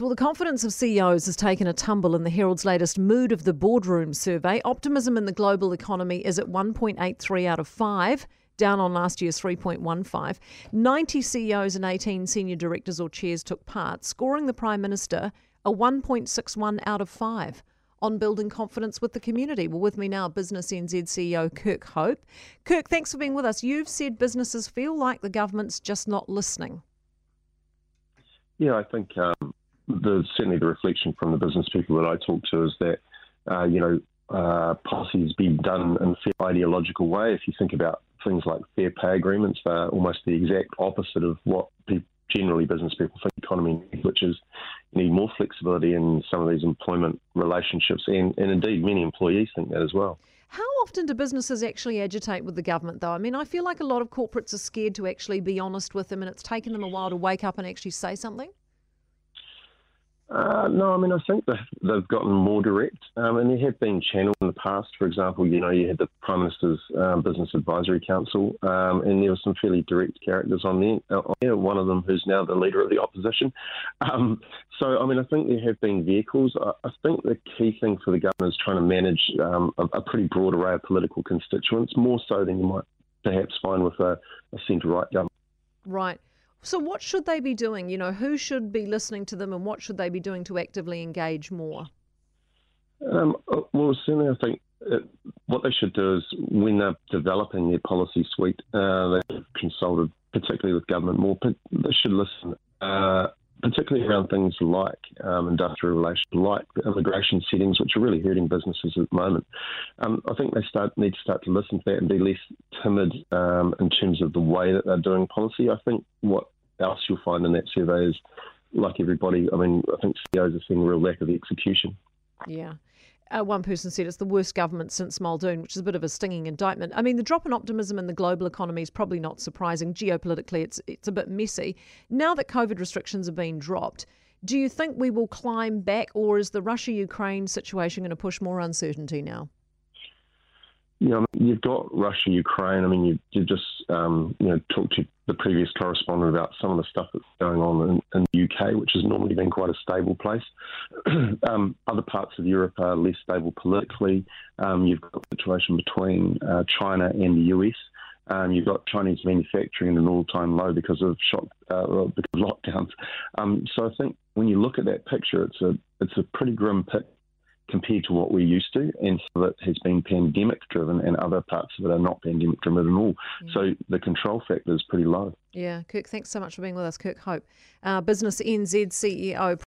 Well, the confidence of CEOs has taken a tumble in the Herald's latest Mood of the Boardroom survey. Optimism in the global economy is at 1.83 out of 5, down on last year's 3.15. 90 CEOs and 18 senior directors or chairs took part, scoring the Prime Minister a 1.61 out of 5 on building confidence with the community. Well, with me now, Business NZ CEO Kirk Hope. Kirk, thanks for being with us. You've said businesses feel like the government's just not listening. Yeah, I think um, the, certainly the reflection from the business people that I talk to is that, uh, you know, uh, has been done in a fair ideological way. If you think about things like fair pay agreements, they're almost the exact opposite of what generally business people think economy needs, which is you need more flexibility in some of these employment relationships, and, and indeed many employees think that as well. How often do businesses actually agitate with the government, though? I mean, I feel like a lot of corporates are scared to actually be honest with them, and it's taken them a while to wake up and actually say something. Uh, no, I mean, I think they've gotten more direct, um, and there have been channels in the past. For example, you know, you had the Prime Minister's um, Business Advisory Council, um, and there were some fairly direct characters on there, on there. One of them who's now the leader of the opposition. Um, so, I mean, I think there have been vehicles. I, I, think the key thing for the government is trying to manage um, a, a, pretty broad array of political constituents, more so than you might perhaps find with a, a centre right government. Right. So, what should they be doing? You know, who should be listening to them and what should they be doing to actively engage more? Um, uh, well, certainly, I think uh, what they should do is when they're developing their policy suite, uh, they've consulted particularly with government more, they should listen. Uh, particularly around things like um, industrial relations, like immigration settings, which are really hurting businesses at the moment. Um, I think they start need to start to listen to that and be less timid um, in terms of the way that they're doing policy. I think what else you'll find in that survey is, like everybody, I mean, I think CEOs are seeing a real lack of execution. Yeah. Uh, one person said it's the worst government since Muldoon, which is a bit of a stinging indictment. I mean, the drop in optimism in the global economy is probably not surprising. Geopolitically, it's it's a bit messy. Now that COVID restrictions have been dropped, do you think we will climb back, or is the Russia Ukraine situation going to push more uncertainty now? You know, you've got Russia, Ukraine. I mean, you, you just, um, you know, talked to the previous correspondent about some of the stuff that's going on in, in the UK, which has normally been quite a stable place. um, other parts of Europe are less stable politically. Um, you've got a situation between uh, China and the US. Um, you've got Chinese manufacturing at an all-time low because of shock, uh, because of lockdowns. Um, so I think when you look at that picture, it's a it's a pretty grim picture compared to what we're used to, and some of it has been pandemic driven, and other parts of it are not pandemic driven at all. Yeah. So the control factor is pretty low. Yeah, Kirk, thanks so much for being with us, Kirk Hope, uh, Business NZ CEO.